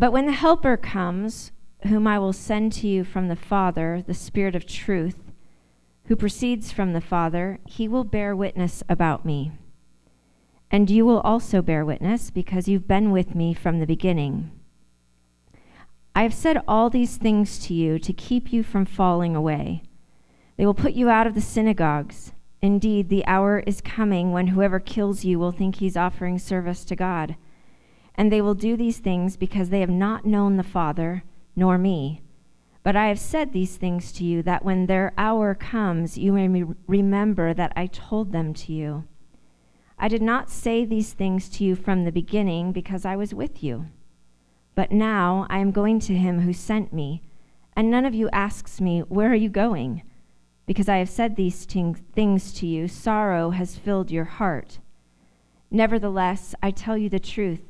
But when the Helper comes, whom I will send to you from the Father, the Spirit of truth, who proceeds from the Father, he will bear witness about me. And you will also bear witness, because you've been with me from the beginning. I have said all these things to you to keep you from falling away. They will put you out of the synagogues. Indeed, the hour is coming when whoever kills you will think he's offering service to God. And they will do these things because they have not known the Father nor me. But I have said these things to you that when their hour comes, you may remember that I told them to you. I did not say these things to you from the beginning because I was with you. But now I am going to him who sent me, and none of you asks me, Where are you going? Because I have said these things to you, sorrow has filled your heart. Nevertheless, I tell you the truth.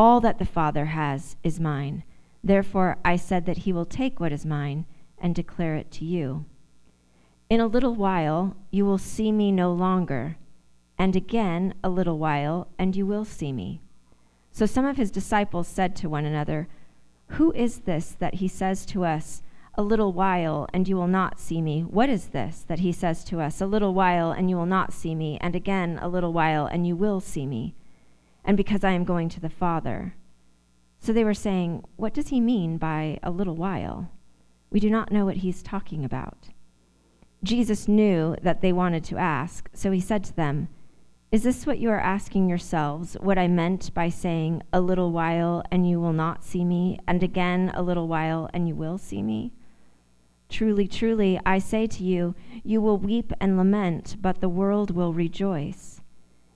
All that the Father has is mine. Therefore I said that he will take what is mine and declare it to you. In a little while you will see me no longer, and again a little while, and you will see me. So some of his disciples said to one another, Who is this that he says to us, A little while, and you will not see me? What is this that he says to us, A little while, and you will not see me, and again a little while, and you will see me? And because I am going to the Father. So they were saying, What does he mean by a little while? We do not know what he's talking about. Jesus knew that they wanted to ask, so he said to them, is this what you are asking yourselves? What I meant by saying, A little while and you will not see me, and again a little while and you will see me? Truly, truly, I say to you, you will weep and lament, but the world will rejoice.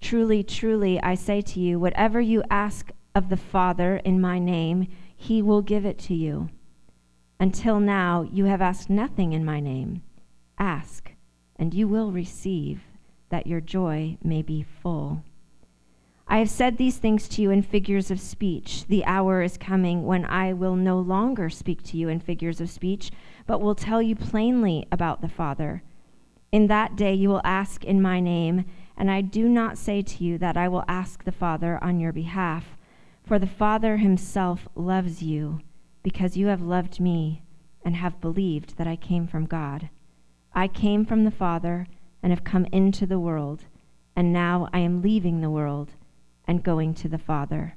Truly, truly, I say to you, whatever you ask of the Father in my name, he will give it to you. Until now, you have asked nothing in my name. Ask, and you will receive that your joy may be full. I have said these things to you in figures of speech. The hour is coming when I will no longer speak to you in figures of speech, but will tell you plainly about the Father. In that day you will ask in my name, and I do not say to you that I will ask the Father on your behalf, for the Father himself loves you, because you have loved me and have believed that I came from God. I came from the Father and have come into the world, and now I am leaving the world and going to the Father.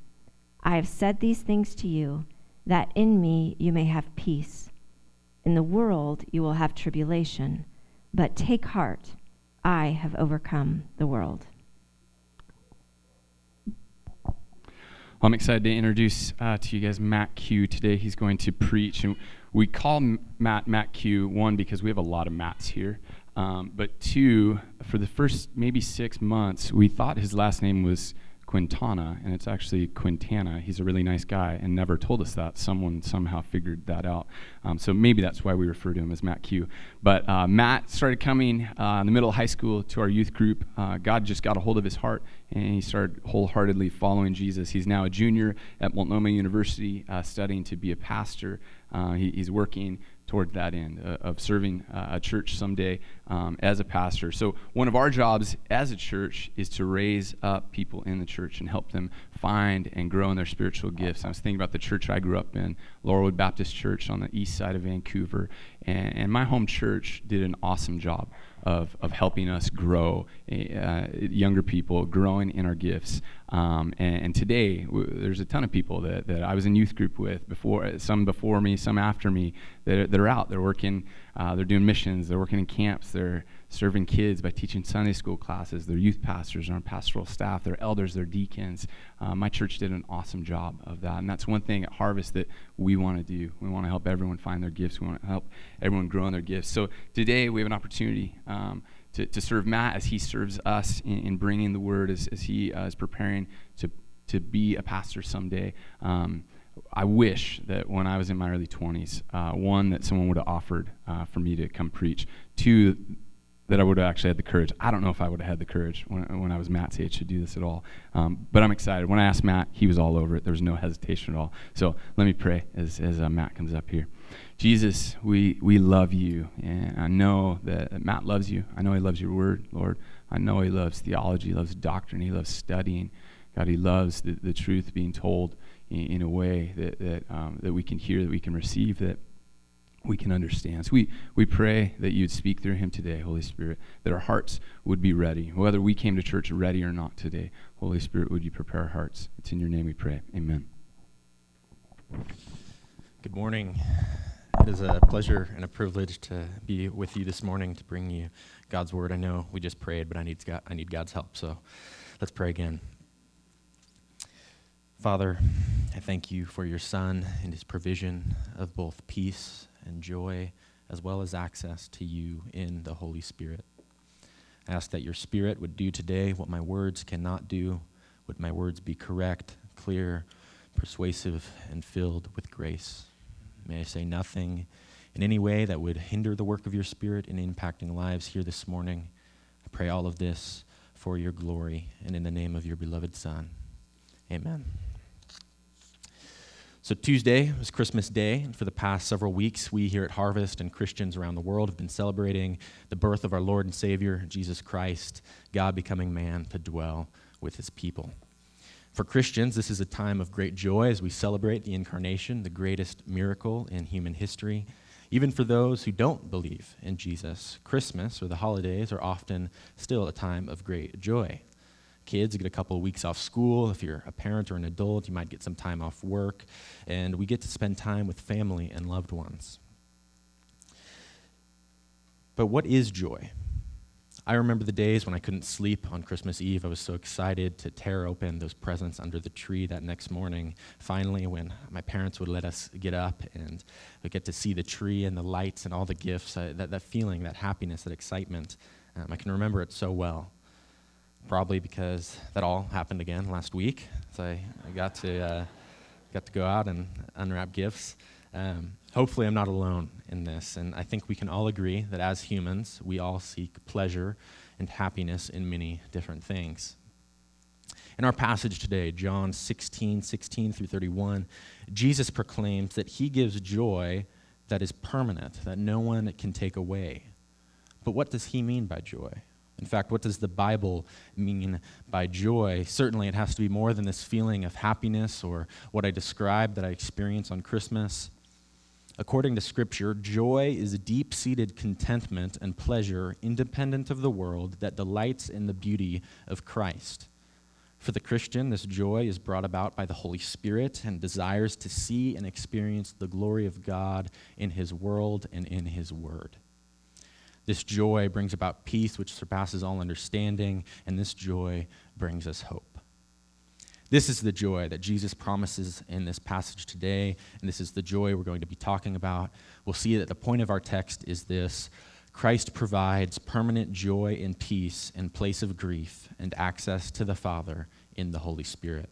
I have said these things to you, that in me you may have peace. In the world you will have tribulation, but take heart, I have overcome the world. I'm excited to introduce uh, to you guys Matt Q today. He's going to preach, and we call Matt Matt Q one because we have a lot of Matts here, um, but two for the first maybe six months we thought his last name was Quintana, and it's actually Quintana. He's a really nice guy and never told us that. Someone somehow figured that out. Um, so maybe that's why we refer to him as Matt Q. But uh, Matt started coming uh, in the middle of high school to our youth group. Uh, God just got a hold of his heart, and he started wholeheartedly following Jesus. He's now a junior at Multnomah University, uh, studying to be a pastor. Uh, he, he's working toward that end uh, of serving a church someday um, as a pastor. So, one of our jobs as a church is to raise up people in the church and help them find and grow in their spiritual gifts. I was thinking about the church I grew up in, Laurelwood Baptist Church on the east side of Vancouver, and, and my home church did an awesome job of, of helping us grow, uh, younger people growing in our gifts. Um, and, and, today, w- there's a ton of people that, that I was in youth group with before, some before me, some after me, that that are out. They're working, uh, they're doing missions, they're working in camps, they're serving kids by teaching Sunday school classes. They're youth pastors, on pastoral staff, they're elders, they're deacons. Uh, my church did an awesome job of that. And that's one thing at Harvest that we want to do. We want to help everyone find their gifts, we want to help everyone grow in their gifts. So today, we have an opportunity. Um, to, to serve Matt as he serves us in, in bringing the word, as, as he uh, is preparing to, to be a pastor someday. Um, I wish that when I was in my early 20s, uh, one, that someone would have offered uh, for me to come preach. Two, that I would have actually had the courage. I don't know if I would have had the courage when, when I was Matt's age to do this at all. Um, but I'm excited. When I asked Matt, he was all over it. There was no hesitation at all. So let me pray as, as uh, Matt comes up here. Jesus, we, we love you. And I know that Matt loves you. I know he loves your word, Lord. I know he loves theology, he loves doctrine, he loves studying. God, he loves the, the truth being told in, in a way that, that, um, that we can hear, that we can receive, that we can understand. So we, we pray that you'd speak through him today, Holy Spirit, that our hearts would be ready. Whether we came to church ready or not today, Holy Spirit, would you prepare our hearts? It's in your name we pray. Amen. Good morning. It is a pleasure and a privilege to be with you this morning to bring you God's word. I know we just prayed, but I need, God, I need God's help. So let's pray again. Father, I thank you for your Son and his provision of both peace and joy, as well as access to you in the Holy Spirit. I ask that your Spirit would do today what my words cannot do. Would my words be correct, clear, persuasive, and filled with grace? May I say nothing in any way that would hinder the work of your Spirit in impacting lives here this morning. I pray all of this for your glory and in the name of your beloved Son. Amen. So, Tuesday was Christmas Day, and for the past several weeks, we here at Harvest and Christians around the world have been celebrating the birth of our Lord and Savior, Jesus Christ, God becoming man to dwell with his people. For Christians, this is a time of great joy as we celebrate the incarnation, the greatest miracle in human history. Even for those who don't believe in Jesus, Christmas or the holidays are often still a time of great joy kids, get a couple of weeks off school. If you're a parent or an adult, you might get some time off work. And we get to spend time with family and loved ones. But what is joy? I remember the days when I couldn't sleep on Christmas Eve. I was so excited to tear open those presents under the tree that next morning. Finally, when my parents would let us get up and we get to see the tree and the lights and all the gifts, uh, that, that feeling, that happiness, that excitement, um, I can remember it so well probably because that all happened again last week. So I, I got to uh, got to go out and unwrap gifts. Um, hopefully, I'm not alone in this, and I think we can all agree that as humans, we all seek pleasure and happiness in many different things. In our passage today, John 16, 16 through 31, Jesus proclaims that he gives joy that is permanent, that no one can take away. But what does he mean by joy? In fact, what does the Bible mean by joy? Certainly, it has to be more than this feeling of happiness or what I described that I experience on Christmas. According to Scripture, joy is deep seated contentment and pleasure independent of the world that delights in the beauty of Christ. For the Christian, this joy is brought about by the Holy Spirit and desires to see and experience the glory of God in His world and in His Word. This joy brings about peace which surpasses all understanding, and this joy brings us hope. This is the joy that Jesus promises in this passage today, and this is the joy we're going to be talking about. We'll see that the point of our text is this Christ provides permanent joy and peace in place of grief and access to the Father in the Holy Spirit.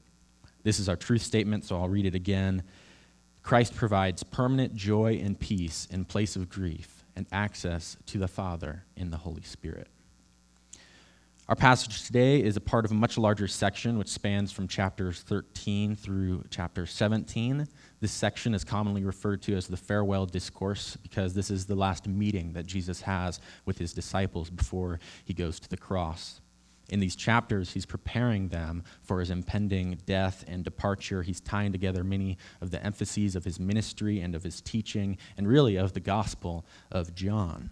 This is our truth statement, so I'll read it again. Christ provides permanent joy and peace in place of grief and access to the Father in the Holy Spirit. Our passage today is a part of a much larger section which spans from chapters 13 through chapter 17. This section is commonly referred to as the farewell discourse because this is the last meeting that Jesus has with his disciples before he goes to the cross. In these chapters, he's preparing them for his impending death and departure. He's tying together many of the emphases of his ministry and of his teaching, and really of the Gospel of John.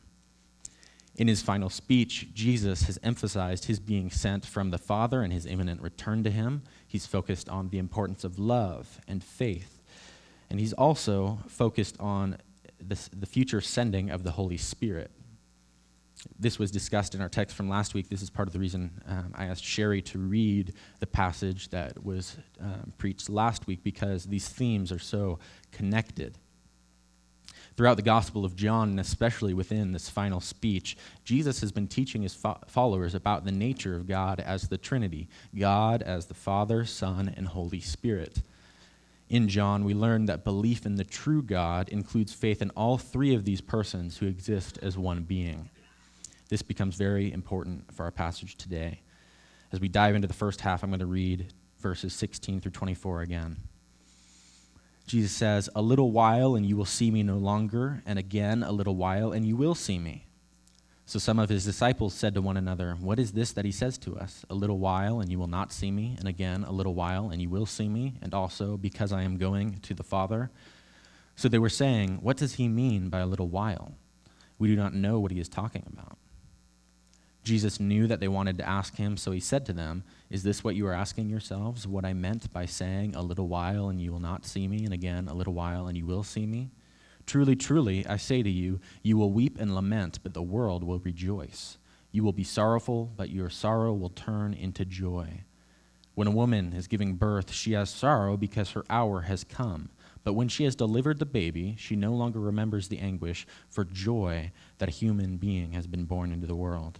In his final speech, Jesus has emphasized his being sent from the Father and his imminent return to him. He's focused on the importance of love and faith. And he's also focused on this, the future sending of the Holy Spirit. This was discussed in our text from last week. This is part of the reason um, I asked Sherry to read the passage that was um, preached last week because these themes are so connected. Throughout the Gospel of John, and especially within this final speech, Jesus has been teaching his fo- followers about the nature of God as the Trinity God as the Father, Son, and Holy Spirit. In John, we learn that belief in the true God includes faith in all three of these persons who exist as one being. This becomes very important for our passage today. As we dive into the first half, I'm going to read verses 16 through 24 again. Jesus says, A little while and you will see me no longer, and again a little while and you will see me. So some of his disciples said to one another, What is this that he says to us? A little while and you will not see me, and again a little while and you will see me, and also because I am going to the Father. So they were saying, What does he mean by a little while? We do not know what he is talking about. Jesus knew that they wanted to ask him, so he said to them, Is this what you are asking yourselves? What I meant by saying, A little while and you will not see me, and again, a little while and you will see me? Truly, truly, I say to you, you will weep and lament, but the world will rejoice. You will be sorrowful, but your sorrow will turn into joy. When a woman is giving birth, she has sorrow because her hour has come. But when she has delivered the baby, she no longer remembers the anguish for joy that a human being has been born into the world.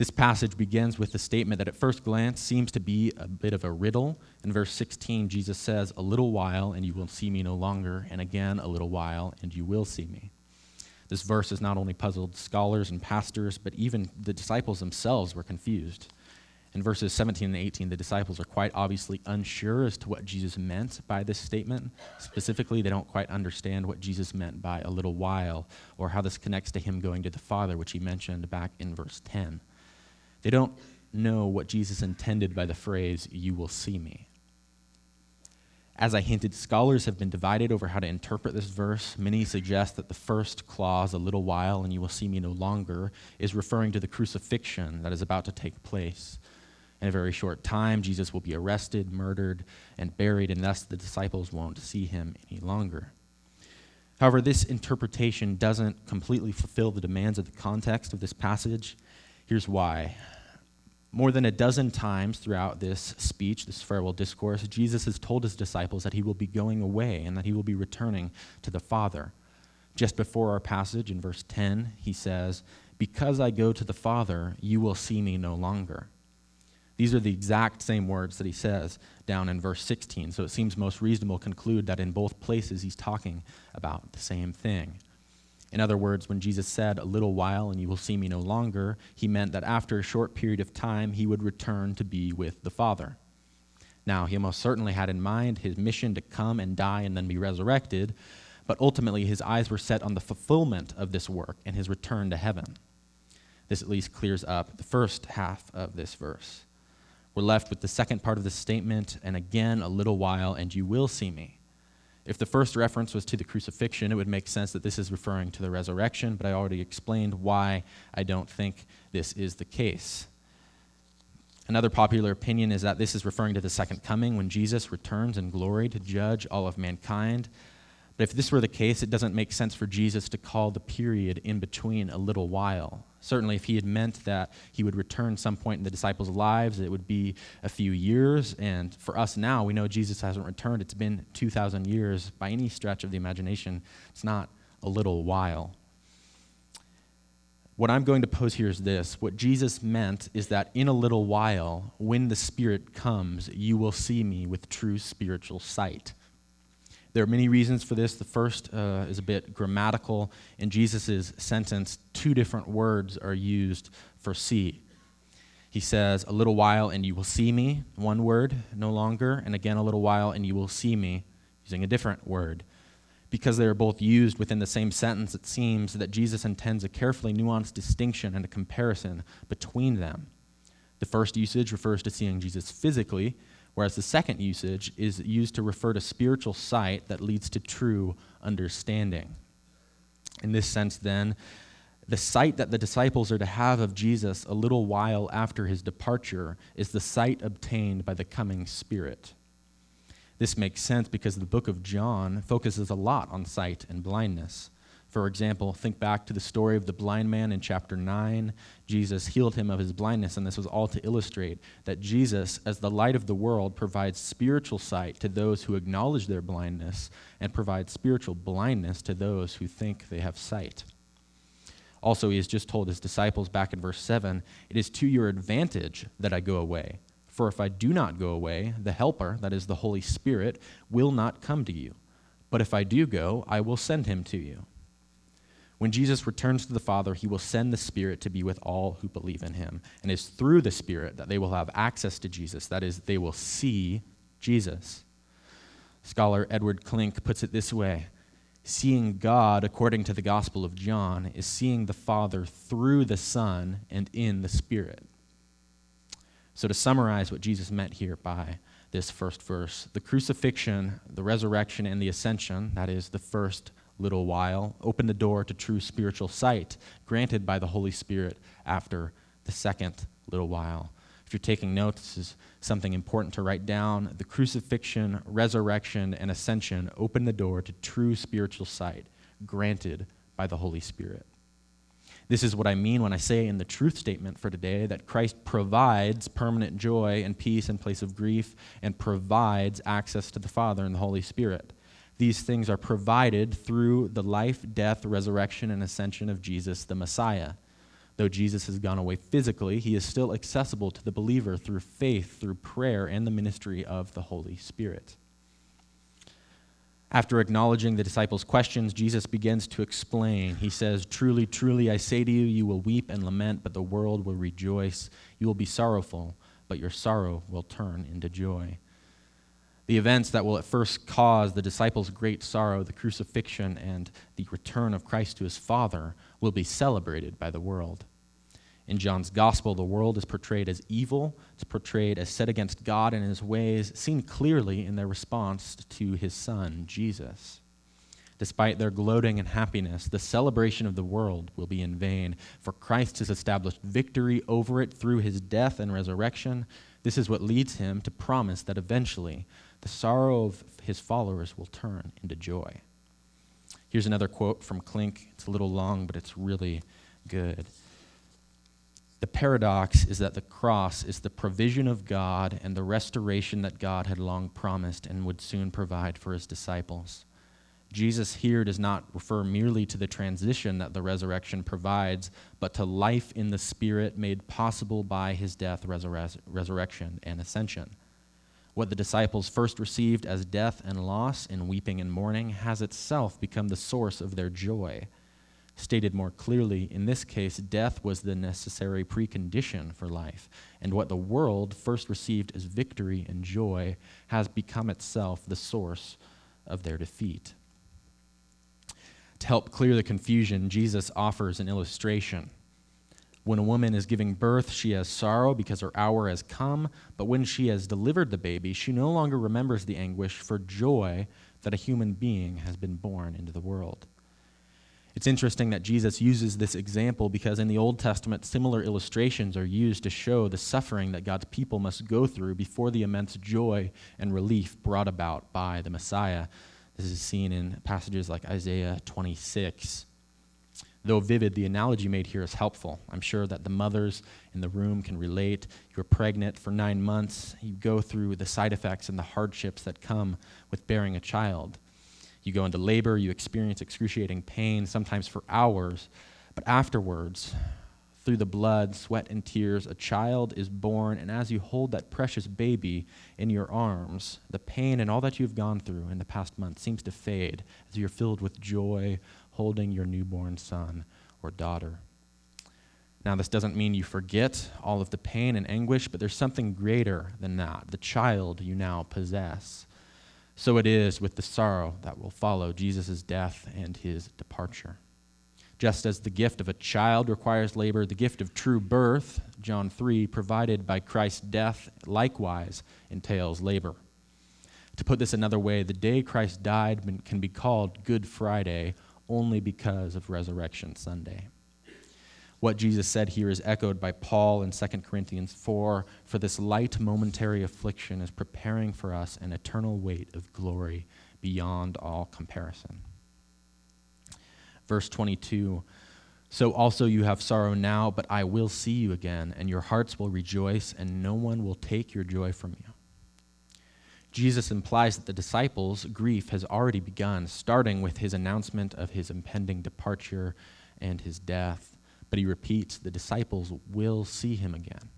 This passage begins with a statement that at first glance seems to be a bit of a riddle. In verse 16, Jesus says, A little while, and you will see me no longer, and again, a little while, and you will see me. This verse has not only puzzled scholars and pastors, but even the disciples themselves were confused. In verses 17 and 18, the disciples are quite obviously unsure as to what Jesus meant by this statement. Specifically, they don't quite understand what Jesus meant by a little while, or how this connects to him going to the Father, which he mentioned back in verse 10. They don't know what Jesus intended by the phrase, you will see me. As I hinted, scholars have been divided over how to interpret this verse. Many suggest that the first clause, a little while and you will see me no longer, is referring to the crucifixion that is about to take place. In a very short time, Jesus will be arrested, murdered, and buried, and thus the disciples won't see him any longer. However, this interpretation doesn't completely fulfill the demands of the context of this passage. Here's why. More than a dozen times throughout this speech, this farewell discourse, Jesus has told his disciples that he will be going away and that he will be returning to the Father. Just before our passage in verse 10, he says, Because I go to the Father, you will see me no longer. These are the exact same words that he says down in verse 16, so it seems most reasonable to conclude that in both places he's talking about the same thing. In other words, when Jesus said, A little while and you will see me no longer, he meant that after a short period of time, he would return to be with the Father. Now, he most certainly had in mind his mission to come and die and then be resurrected, but ultimately his eyes were set on the fulfillment of this work and his return to heaven. This at least clears up the first half of this verse. We're left with the second part of the statement, and again, a little while, and you will see me. If the first reference was to the crucifixion, it would make sense that this is referring to the resurrection, but I already explained why I don't think this is the case. Another popular opinion is that this is referring to the second coming when Jesus returns in glory to judge all of mankind. But if this were the case, it doesn't make sense for Jesus to call the period in between a little while. Certainly, if he had meant that he would return some point in the disciples' lives, it would be a few years. And for us now, we know Jesus hasn't returned. It's been 2,000 years. By any stretch of the imagination, it's not a little while. What I'm going to pose here is this what Jesus meant is that in a little while, when the Spirit comes, you will see me with true spiritual sight. There are many reasons for this. The first uh, is a bit grammatical. In Jesus' sentence, two different words are used for see. He says, A little while and you will see me, one word, no longer, and again a little while and you will see me, using a different word because they are both used within the same sentence, it seems that Jesus intends a carefully nuanced distinction and a comparison between them. The first usage refers to seeing Jesus physically, whereas the second usage is used to refer to spiritual sight that leads to true understanding. In this sense, then, the sight that the disciples are to have of Jesus a little while after his departure is the sight obtained by the coming Spirit. This makes sense because the book of John focuses a lot on sight and blindness. For example, think back to the story of the blind man in chapter 9. Jesus healed him of his blindness, and this was all to illustrate that Jesus, as the light of the world, provides spiritual sight to those who acknowledge their blindness and provides spiritual blindness to those who think they have sight. Also, he has just told his disciples back in verse 7 It is to your advantage that I go away. For if I do not go away, the Helper, that is the Holy Spirit, will not come to you. But if I do go, I will send him to you. When Jesus returns to the Father, he will send the Spirit to be with all who believe in him. And it's through the Spirit that they will have access to Jesus. That is, they will see Jesus. Scholar Edward Klink puts it this way Seeing God, according to the Gospel of John, is seeing the Father through the Son and in the Spirit. So, to summarize what Jesus meant here by this first verse, the crucifixion, the resurrection, and the ascension, that is, the first little while, open the door to true spiritual sight granted by the Holy Spirit after the second little while. If you're taking notes, this is something important to write down. The crucifixion, resurrection, and ascension open the door to true spiritual sight granted by the Holy Spirit. This is what I mean when I say in the truth statement for today that Christ provides permanent joy and peace in place of grief and provides access to the Father and the Holy Spirit. These things are provided through the life, death, resurrection, and ascension of Jesus, the Messiah. Though Jesus has gone away physically, he is still accessible to the believer through faith, through prayer, and the ministry of the Holy Spirit. After acknowledging the disciples' questions, Jesus begins to explain. He says, Truly, truly, I say to you, you will weep and lament, but the world will rejoice. You will be sorrowful, but your sorrow will turn into joy. The events that will at first cause the disciples great sorrow, the crucifixion and the return of Christ to his Father, will be celebrated by the world. In John's gospel, the world is portrayed as evil, it's portrayed as set against God and his ways, seen clearly in their response to his son, Jesus. Despite their gloating and happiness, the celebration of the world will be in vain, for Christ has established victory over it through his death and resurrection. This is what leads him to promise that eventually the sorrow of his followers will turn into joy. Here's another quote from Klink. It's a little long, but it's really good. The paradox is that the cross is the provision of God and the restoration that God had long promised and would soon provide for his disciples. Jesus here does not refer merely to the transition that the resurrection provides, but to life in the Spirit made possible by his death, resur- resurrection, and ascension. What the disciples first received as death and loss in weeping and mourning has itself become the source of their joy. Stated more clearly, in this case, death was the necessary precondition for life, and what the world first received as victory and joy has become itself the source of their defeat. To help clear the confusion, Jesus offers an illustration. When a woman is giving birth, she has sorrow because her hour has come, but when she has delivered the baby, she no longer remembers the anguish for joy that a human being has been born into the world. It's interesting that Jesus uses this example because in the Old Testament, similar illustrations are used to show the suffering that God's people must go through before the immense joy and relief brought about by the Messiah. This is seen in passages like Isaiah 26. Though vivid, the analogy made here is helpful. I'm sure that the mothers in the room can relate. You're pregnant for nine months, you go through the side effects and the hardships that come with bearing a child. You go into labor, you experience excruciating pain, sometimes for hours, but afterwards, through the blood, sweat, and tears, a child is born, and as you hold that precious baby in your arms, the pain and all that you've gone through in the past month seems to fade as you're filled with joy holding your newborn son or daughter. Now, this doesn't mean you forget all of the pain and anguish, but there's something greater than that the child you now possess. So it is with the sorrow that will follow Jesus' death and his departure. Just as the gift of a child requires labor, the gift of true birth, John 3, provided by Christ's death, likewise entails labor. To put this another way, the day Christ died can be called Good Friday only because of Resurrection Sunday. What Jesus said here is echoed by Paul in 2 Corinthians 4 For this light momentary affliction is preparing for us an eternal weight of glory beyond all comparison. Verse 22 So also you have sorrow now, but I will see you again, and your hearts will rejoice, and no one will take your joy from you. Jesus implies that the disciples' grief has already begun, starting with his announcement of his impending departure and his death. But he repeats the disciples will see him again.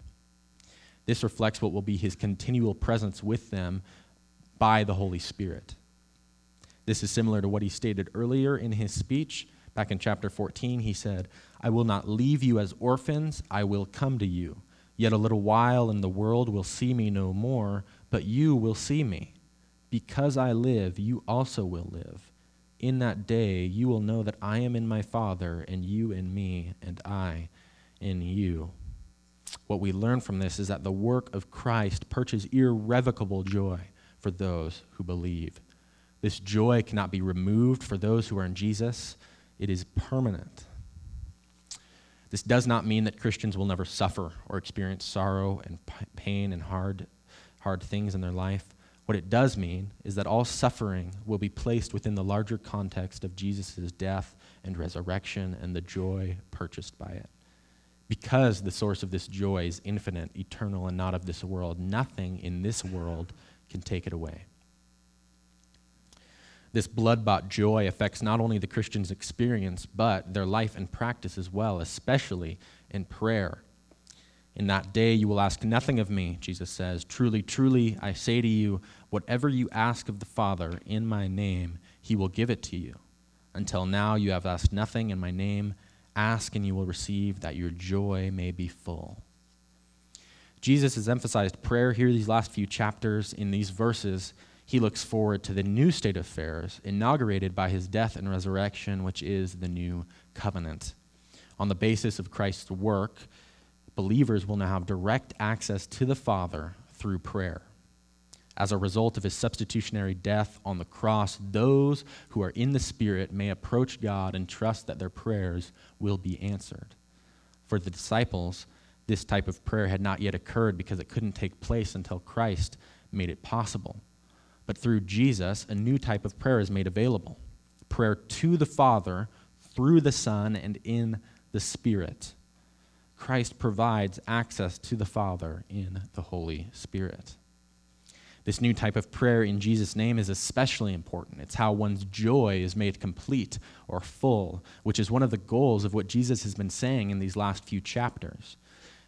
This reflects what will be his continual presence with them by the Holy Spirit. This is similar to what he stated earlier in his speech. Back in chapter 14, he said, I will not leave you as orphans, I will come to you. Yet a little while, and the world will see me no more, but you will see me. Because I live, you also will live. In that day, you will know that I am in my Father, and you in me, and I in you. What we learn from this is that the work of Christ purchases irrevocable joy for those who believe. This joy cannot be removed for those who are in Jesus, it is permanent. This does not mean that Christians will never suffer or experience sorrow and pain and hard hard things in their life. What it does mean is that all suffering will be placed within the larger context of Jesus' death and resurrection and the joy purchased by it. Because the source of this joy is infinite, eternal, and not of this world, nothing in this world can take it away. This blood bought joy affects not only the Christian's experience, but their life and practice as well, especially in prayer in that day you will ask nothing of me, Jesus says. Truly, truly, I say to you, whatever you ask of the Father in my name, he will give it to you. Until now you have asked nothing in my name. Ask and you will receive, that your joy may be full. Jesus has emphasized prayer here these last few chapters. In these verses, he looks forward to the new state of affairs inaugurated by his death and resurrection, which is the new covenant. On the basis of Christ's work, believers will now have direct access to the Father through prayer. As a result of his substitutionary death on the cross, those who are in the Spirit may approach God and trust that their prayers will be answered. For the disciples, this type of prayer had not yet occurred because it couldn't take place until Christ made it possible. But through Jesus, a new type of prayer is made available prayer to the Father through the Son and in the Spirit. Christ provides access to the Father in the Holy Spirit. This new type of prayer in Jesus' name is especially important. It's how one's joy is made complete or full, which is one of the goals of what Jesus has been saying in these last few chapters.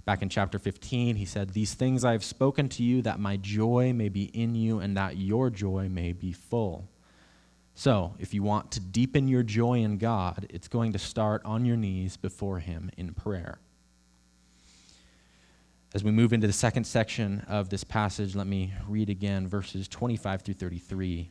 Back in chapter 15, he said, These things I have spoken to you, that my joy may be in you, and that your joy may be full. So, if you want to deepen your joy in God, it's going to start on your knees before Him in prayer. As we move into the second section of this passage, let me read again verses 25 through 33.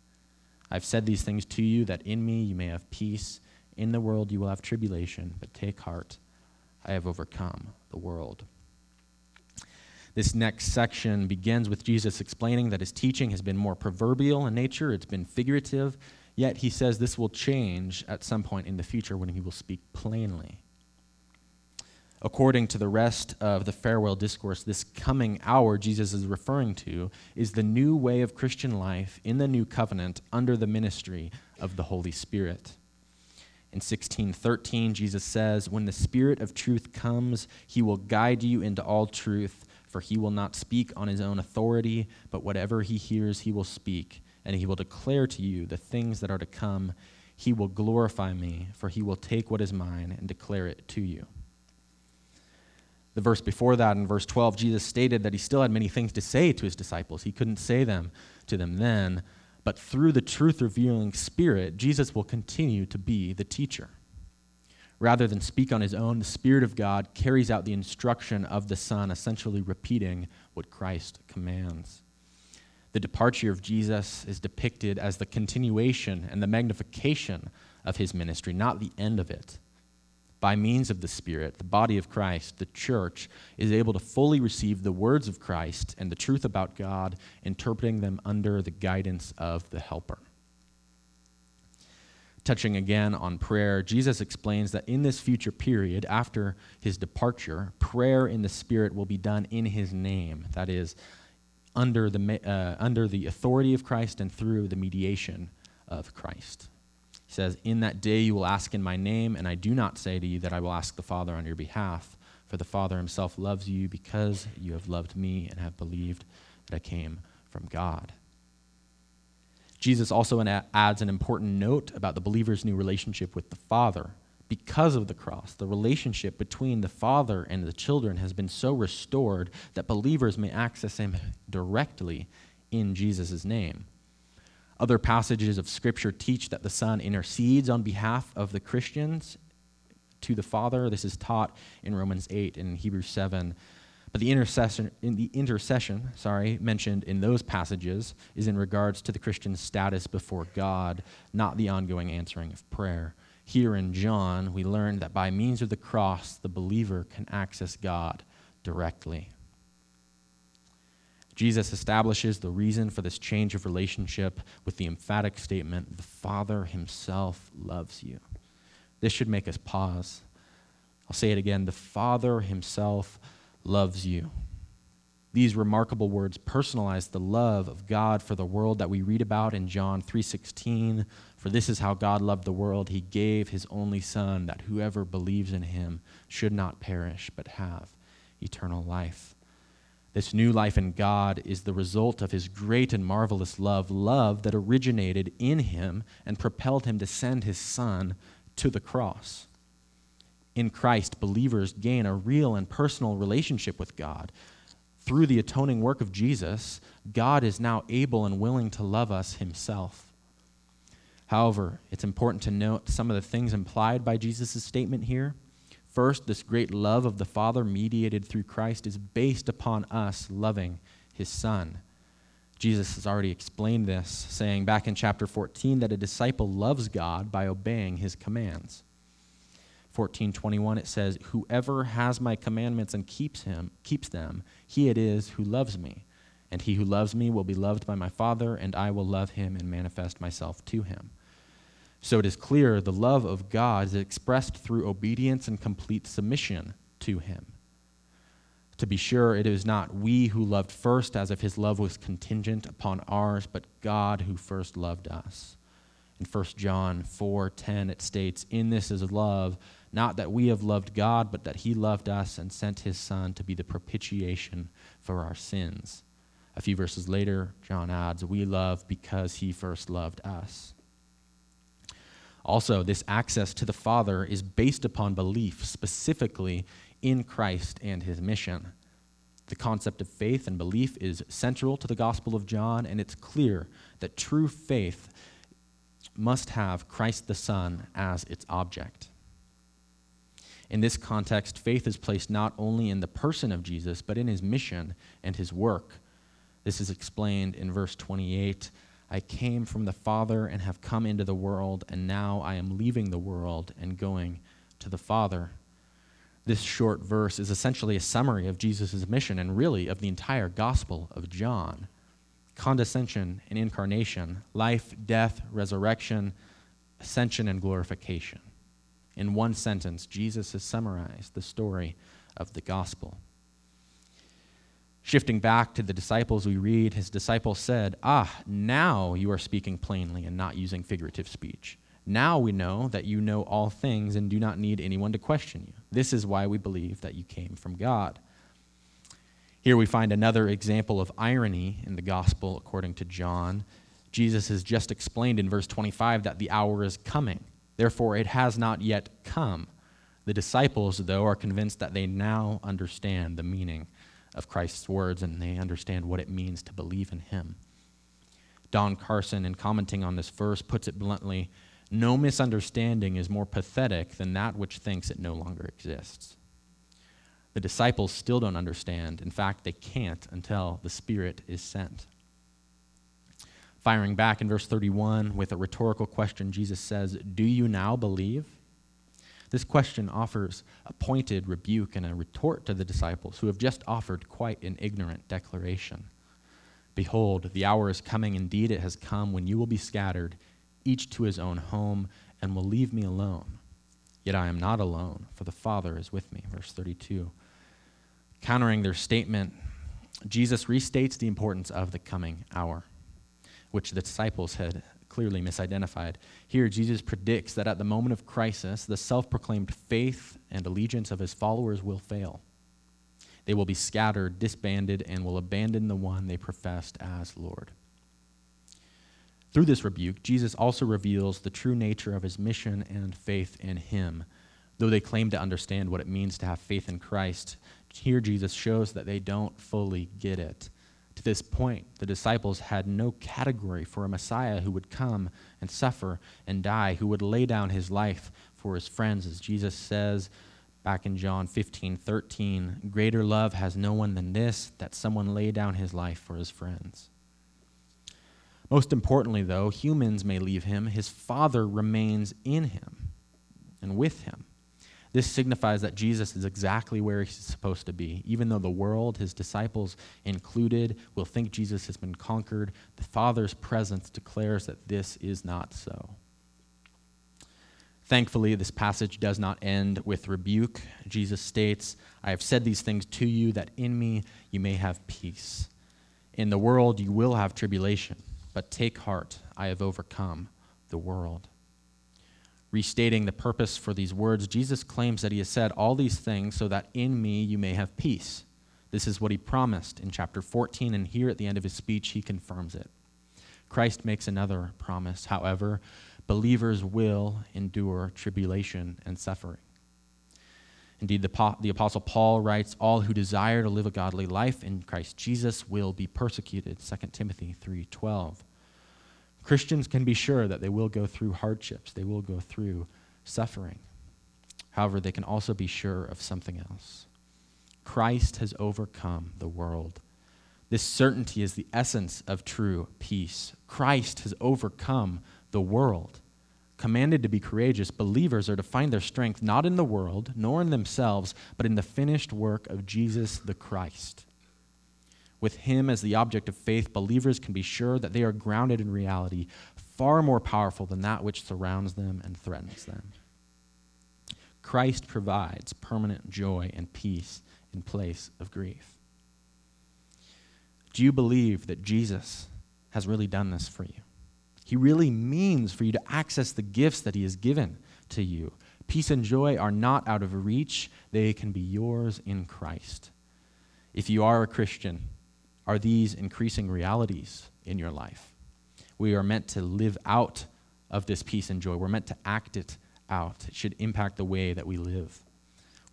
I've said these things to you that in me you may have peace. In the world you will have tribulation, but take heart. I have overcome the world. This next section begins with Jesus explaining that his teaching has been more proverbial in nature, it's been figurative, yet he says this will change at some point in the future when he will speak plainly. According to the rest of the farewell discourse, this coming hour Jesus is referring to is the new way of Christian life in the new covenant under the ministry of the Holy Spirit. In 1613, Jesus says, When the Spirit of truth comes, he will guide you into all truth, for he will not speak on his own authority, but whatever he hears, he will speak, and he will declare to you the things that are to come. He will glorify me, for he will take what is mine and declare it to you. The verse before that, in verse 12, Jesus stated that he still had many things to say to his disciples. He couldn't say them to them then, but through the truth revealing Spirit, Jesus will continue to be the teacher. Rather than speak on his own, the Spirit of God carries out the instruction of the Son, essentially repeating what Christ commands. The departure of Jesus is depicted as the continuation and the magnification of his ministry, not the end of it by means of the Spirit, the body of Christ, the church, is able to fully receive the words of Christ and the truth about God, interpreting them under the guidance of the Helper. Touching again on prayer, Jesus explains that in this future period, after his departure, prayer in the Spirit will be done in his name. That is, under the, uh, under the authority of Christ and through the mediation of Christ. He says, In that day you will ask in my name, and I do not say to you that I will ask the Father on your behalf, for the Father himself loves you because you have loved me and have believed that I came from God. Jesus also adds an important note about the believer's new relationship with the Father. Because of the cross, the relationship between the Father and the children has been so restored that believers may access Him directly in Jesus' name. Other passages of Scripture teach that the Son intercedes on behalf of the Christians to the Father. This is taught in Romans 8 and Hebrews 7. But the intercession, in the intercession, sorry, mentioned in those passages is in regards to the Christian's status before God, not the ongoing answering of prayer. Here in John, we learn that by means of the cross, the believer can access God directly. Jesus establishes the reason for this change of relationship with the emphatic statement, The Father Himself loves you. This should make us pause. I'll say it again The Father Himself loves you. These remarkable words personalize the love of God for the world that we read about in John 3:16. For this is how God loved the world, he gave his only son that whoever believes in him should not perish but have eternal life. This new life in God is the result of his great and marvelous love, love that originated in him and propelled him to send his son to the cross. In Christ, believers gain a real and personal relationship with God. Through the atoning work of Jesus, God is now able and willing to love us himself. However, it's important to note some of the things implied by Jesus' statement here. First, this great love of the Father mediated through Christ is based upon us loving his Son. Jesus has already explained this, saying back in chapter 14 that a disciple loves God by obeying his commands. 14:21 it says, "Whoever has my commandments and keeps him, keeps them, he it is who loves me. And he who loves me will be loved by my Father, and I will love him and manifest myself to him." So it is clear the love of God is expressed through obedience and complete submission to Him. To be sure, it is not we who loved first, as if His love was contingent upon ours, but God who first loved us. In 1 John 4:10 it states, "In this is love, not that we have loved God, but that he loved us and sent his son to be the propitiation for our sins." A few verses later, John adds, "We love because he first loved us." Also, this access to the Father is based upon belief specifically in Christ and his mission. The concept of faith and belief is central to the Gospel of John, and it's clear that true faith must have Christ the Son as its object. In this context, faith is placed not only in the person of Jesus, but in his mission and his work. This is explained in verse 28 I came from the Father and have come into the world, and now I am leaving the world and going to the Father. This short verse is essentially a summary of Jesus' mission and really of the entire Gospel of John condescension and incarnation, life, death, resurrection, ascension, and glorification. In one sentence, Jesus has summarized the story of the gospel. Shifting back to the disciples, we read, His disciples said, Ah, now you are speaking plainly and not using figurative speech. Now we know that you know all things and do not need anyone to question you. This is why we believe that you came from God. Here we find another example of irony in the gospel according to John. Jesus has just explained in verse 25 that the hour is coming. Therefore, it has not yet come. The disciples, though, are convinced that they now understand the meaning of Christ's words and they understand what it means to believe in him. Don Carson, in commenting on this verse, puts it bluntly no misunderstanding is more pathetic than that which thinks it no longer exists. The disciples still don't understand. In fact, they can't until the Spirit is sent. Firing back in verse 31 with a rhetorical question, Jesus says, Do you now believe? This question offers a pointed rebuke and a retort to the disciples who have just offered quite an ignorant declaration. Behold, the hour is coming, indeed it has come, when you will be scattered, each to his own home, and will leave me alone. Yet I am not alone, for the Father is with me. Verse 32. Countering their statement, Jesus restates the importance of the coming hour, which the disciples had clearly misidentified. Here, Jesus predicts that at the moment of crisis, the self proclaimed faith and allegiance of his followers will fail. They will be scattered, disbanded, and will abandon the one they professed as Lord. Through this rebuke, Jesus also reveals the true nature of his mission and faith in him. Though they claim to understand what it means to have faith in Christ, here Jesus shows that they don't fully get it. To this point, the disciples had no category for a Messiah who would come and suffer and die, who would lay down his life for his friends, as Jesus says back in John 15 13. Greater love has no one than this, that someone lay down his life for his friends. Most importantly, though, humans may leave him, his Father remains in him and with him. This signifies that Jesus is exactly where he's supposed to be. Even though the world, his disciples included, will think Jesus has been conquered, the Father's presence declares that this is not so. Thankfully, this passage does not end with rebuke. Jesus states, I have said these things to you that in me you may have peace. In the world you will have tribulation, but take heart, I have overcome the world. Restating the purpose for these words, Jesus claims that he has said all these things so that in me you may have peace. This is what he promised in chapter 14, and here at the end of his speech, he confirms it. Christ makes another promise. However, believers will endure tribulation and suffering. Indeed, the, the Apostle Paul writes, All who desire to live a godly life in Christ Jesus will be persecuted. 2 Timothy 3.12. Christians can be sure that they will go through hardships, they will go through suffering. However, they can also be sure of something else. Christ has overcome the world. This certainty is the essence of true peace. Christ has overcome the world. Commanded to be courageous, believers are to find their strength not in the world, nor in themselves, but in the finished work of Jesus the Christ. With Him as the object of faith, believers can be sure that they are grounded in reality, far more powerful than that which surrounds them and threatens them. Christ provides permanent joy and peace in place of grief. Do you believe that Jesus has really done this for you? He really means for you to access the gifts that He has given to you. Peace and joy are not out of reach, they can be yours in Christ. If you are a Christian, are these increasing realities in your life? We are meant to live out of this peace and joy. We're meant to act it out. It should impact the way that we live.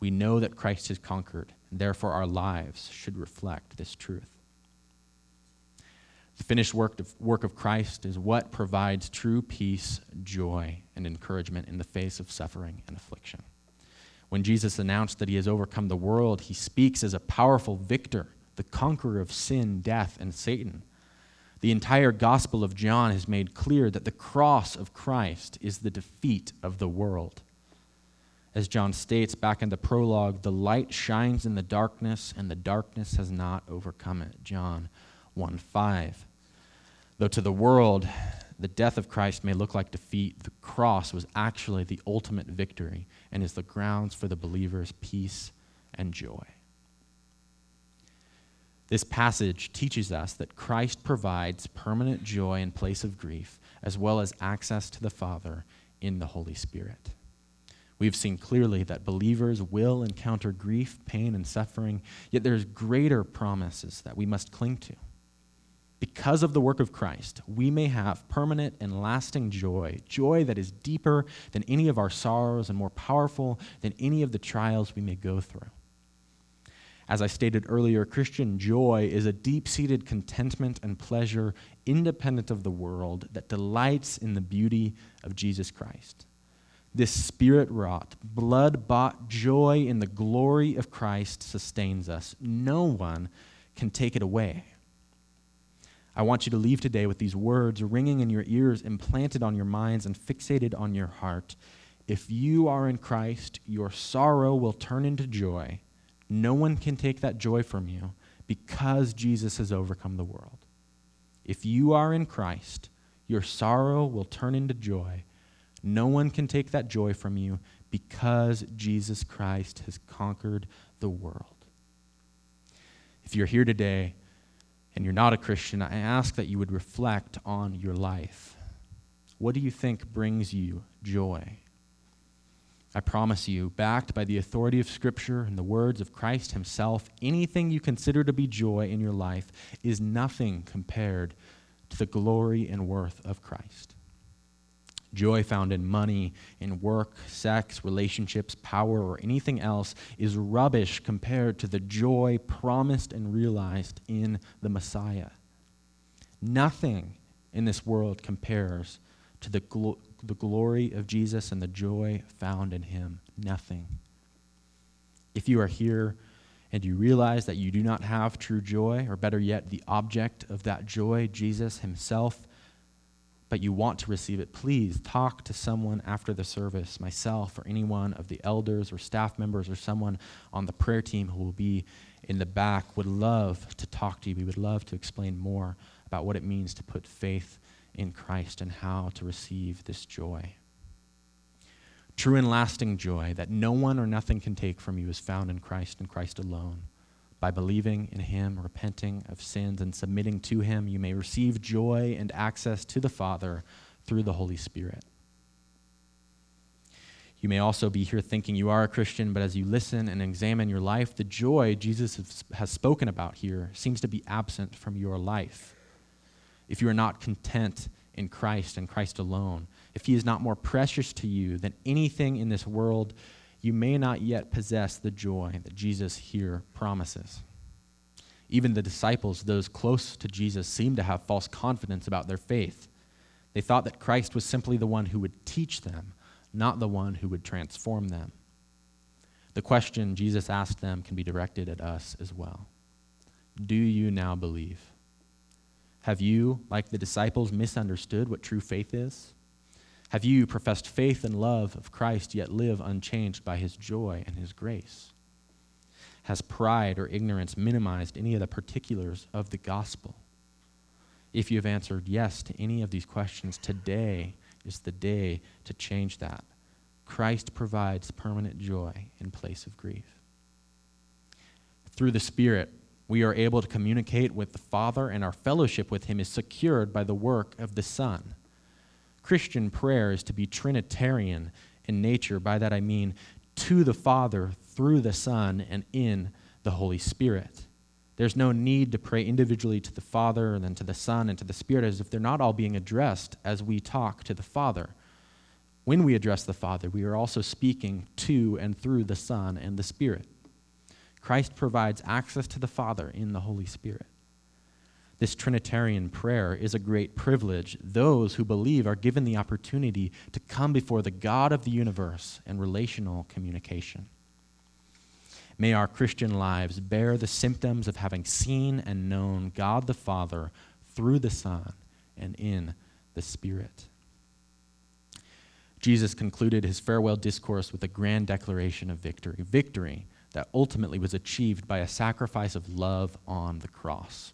We know that Christ has conquered, and therefore our lives should reflect this truth. The finished work of, work of Christ is what provides true peace, joy, and encouragement in the face of suffering and affliction. When Jesus announced that he has overcome the world, he speaks as a powerful victor, the conqueror of sin, death, and Satan. The entire Gospel of John has made clear that the cross of Christ is the defeat of the world. As John states back in the prologue, the light shines in the darkness, and the darkness has not overcome it. John 1 5. Though to the world, the death of Christ may look like defeat, the cross was actually the ultimate victory and is the grounds for the believer's peace and joy. This passage teaches us that Christ provides permanent joy in place of grief, as well as access to the Father in the Holy Spirit. We've seen clearly that believers will encounter grief, pain, and suffering, yet there's greater promises that we must cling to because of the work of Christ, we may have permanent and lasting joy, joy that is deeper than any of our sorrows and more powerful than any of the trials we may go through. As I stated earlier, Christian joy is a deep seated contentment and pleasure independent of the world that delights in the beauty of Jesus Christ. This spirit wrought, blood bought joy in the glory of Christ sustains us. No one can take it away. I want you to leave today with these words ringing in your ears, implanted on your minds, and fixated on your heart. If you are in Christ, your sorrow will turn into joy. No one can take that joy from you because Jesus has overcome the world. If you are in Christ, your sorrow will turn into joy. No one can take that joy from you because Jesus Christ has conquered the world. If you're here today, and you're not a Christian, I ask that you would reflect on your life. What do you think brings you joy? I promise you, backed by the authority of Scripture and the words of Christ Himself, anything you consider to be joy in your life is nothing compared to the glory and worth of Christ. Joy found in money, in work, sex, relationships, power, or anything else is rubbish compared to the joy promised and realized in the Messiah. Nothing in this world compares to the, glo- the glory of Jesus and the joy found in him. Nothing. If you are here and you realize that you do not have true joy, or better yet, the object of that joy, Jesus himself, but you want to receive it, please talk to someone after the service, myself or anyone of the elders or staff members or someone on the prayer team who will be in the back would love to talk to you. We would love to explain more about what it means to put faith in Christ and how to receive this joy. True and lasting joy that no one or nothing can take from you is found in Christ and Christ alone. By believing in Him, repenting of sins, and submitting to Him, you may receive joy and access to the Father through the Holy Spirit. You may also be here thinking you are a Christian, but as you listen and examine your life, the joy Jesus has spoken about here seems to be absent from your life. If you are not content in Christ and Christ alone, if He is not more precious to you than anything in this world, you may not yet possess the joy that Jesus here promises. Even the disciples, those close to Jesus, seem to have false confidence about their faith. They thought that Christ was simply the one who would teach them, not the one who would transform them. The question Jesus asked them can be directed at us as well. Do you now believe? Have you, like the disciples, misunderstood what true faith is? Have you professed faith and love of Christ, yet live unchanged by his joy and his grace? Has pride or ignorance minimized any of the particulars of the gospel? If you have answered yes to any of these questions, today is the day to change that. Christ provides permanent joy in place of grief. Through the Spirit, we are able to communicate with the Father, and our fellowship with Him is secured by the work of the Son. Christian prayer is to be Trinitarian in nature. By that I mean to the Father, through the Son, and in the Holy Spirit. There's no need to pray individually to the Father and then to the Son and to the Spirit as if they're not all being addressed as we talk to the Father. When we address the Father, we are also speaking to and through the Son and the Spirit. Christ provides access to the Father in the Holy Spirit. This Trinitarian prayer is a great privilege. Those who believe are given the opportunity to come before the God of the universe in relational communication. May our Christian lives bear the symptoms of having seen and known God the Father through the Son and in the Spirit. Jesus concluded his farewell discourse with a grand declaration of victory, victory that ultimately was achieved by a sacrifice of love on the cross.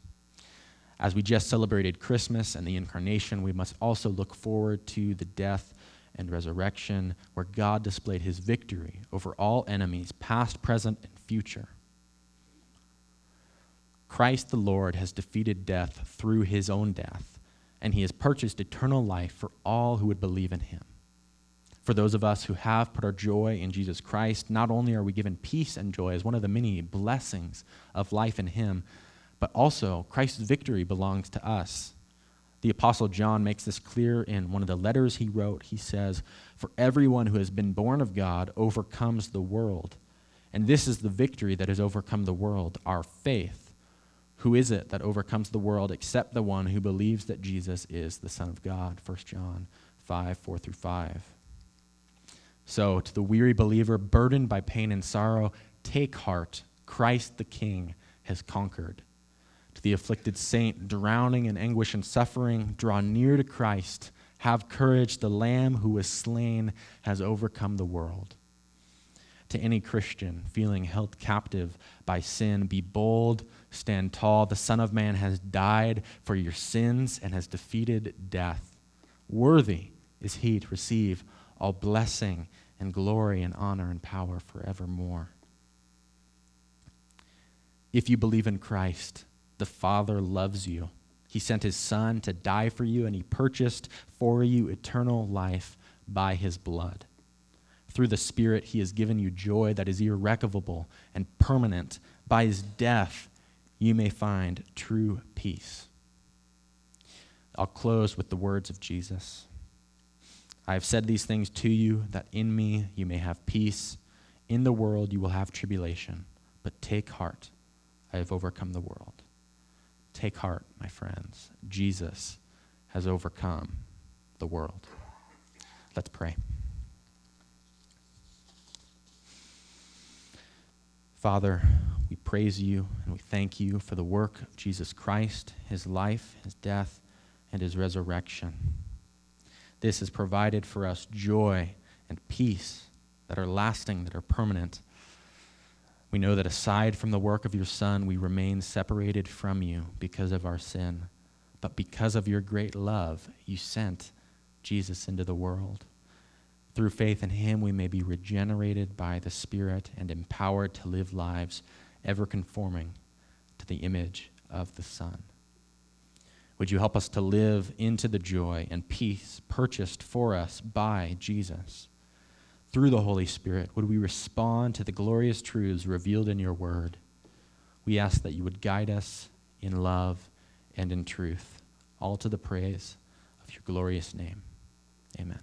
As we just celebrated Christmas and the incarnation, we must also look forward to the death and resurrection, where God displayed his victory over all enemies, past, present, and future. Christ the Lord has defeated death through his own death, and he has purchased eternal life for all who would believe in him. For those of us who have put our joy in Jesus Christ, not only are we given peace and joy as one of the many blessings of life in him, but also Christ's victory belongs to us. The Apostle John makes this clear in one of the letters he wrote. He says, For everyone who has been born of God overcomes the world. And this is the victory that has overcome the world, our faith. Who is it that overcomes the world except the one who believes that Jesus is the Son of God? 1 John 5 4 through 5. So, to the weary believer burdened by pain and sorrow, take heart. Christ the King has conquered. To the afflicted saint drowning in anguish and suffering, draw near to Christ. Have courage. The Lamb who was slain has overcome the world to any Christian feeling held captive by sin. Be bold, stand tall. The Son of Man has died for your sins and has defeated death. Worthy is he to receive all blessing and glory and honor and power forevermore. If you believe in Christ, the Father loves you. He sent his Son to die for you, and he purchased for you eternal life by his blood. Through the Spirit, He has given you joy that is irrecoverable and permanent. By His death, you may find true peace. I'll close with the words of Jesus I have said these things to you that in me you may have peace. In the world you will have tribulation, but take heart. I have overcome the world. Take heart, my friends. Jesus has overcome the world. Let's pray. Father, we praise you and we thank you for the work of Jesus Christ, his life, his death, and his resurrection. This has provided for us joy and peace that are lasting, that are permanent. We know that aside from the work of your Son, we remain separated from you because of our sin. But because of your great love, you sent Jesus into the world. Through faith in him, we may be regenerated by the Spirit and empowered to live lives ever conforming to the image of the Son. Would you help us to live into the joy and peace purchased for us by Jesus? Through the Holy Spirit, would we respond to the glorious truths revealed in your word? We ask that you would guide us in love and in truth, all to the praise of your glorious name. Amen.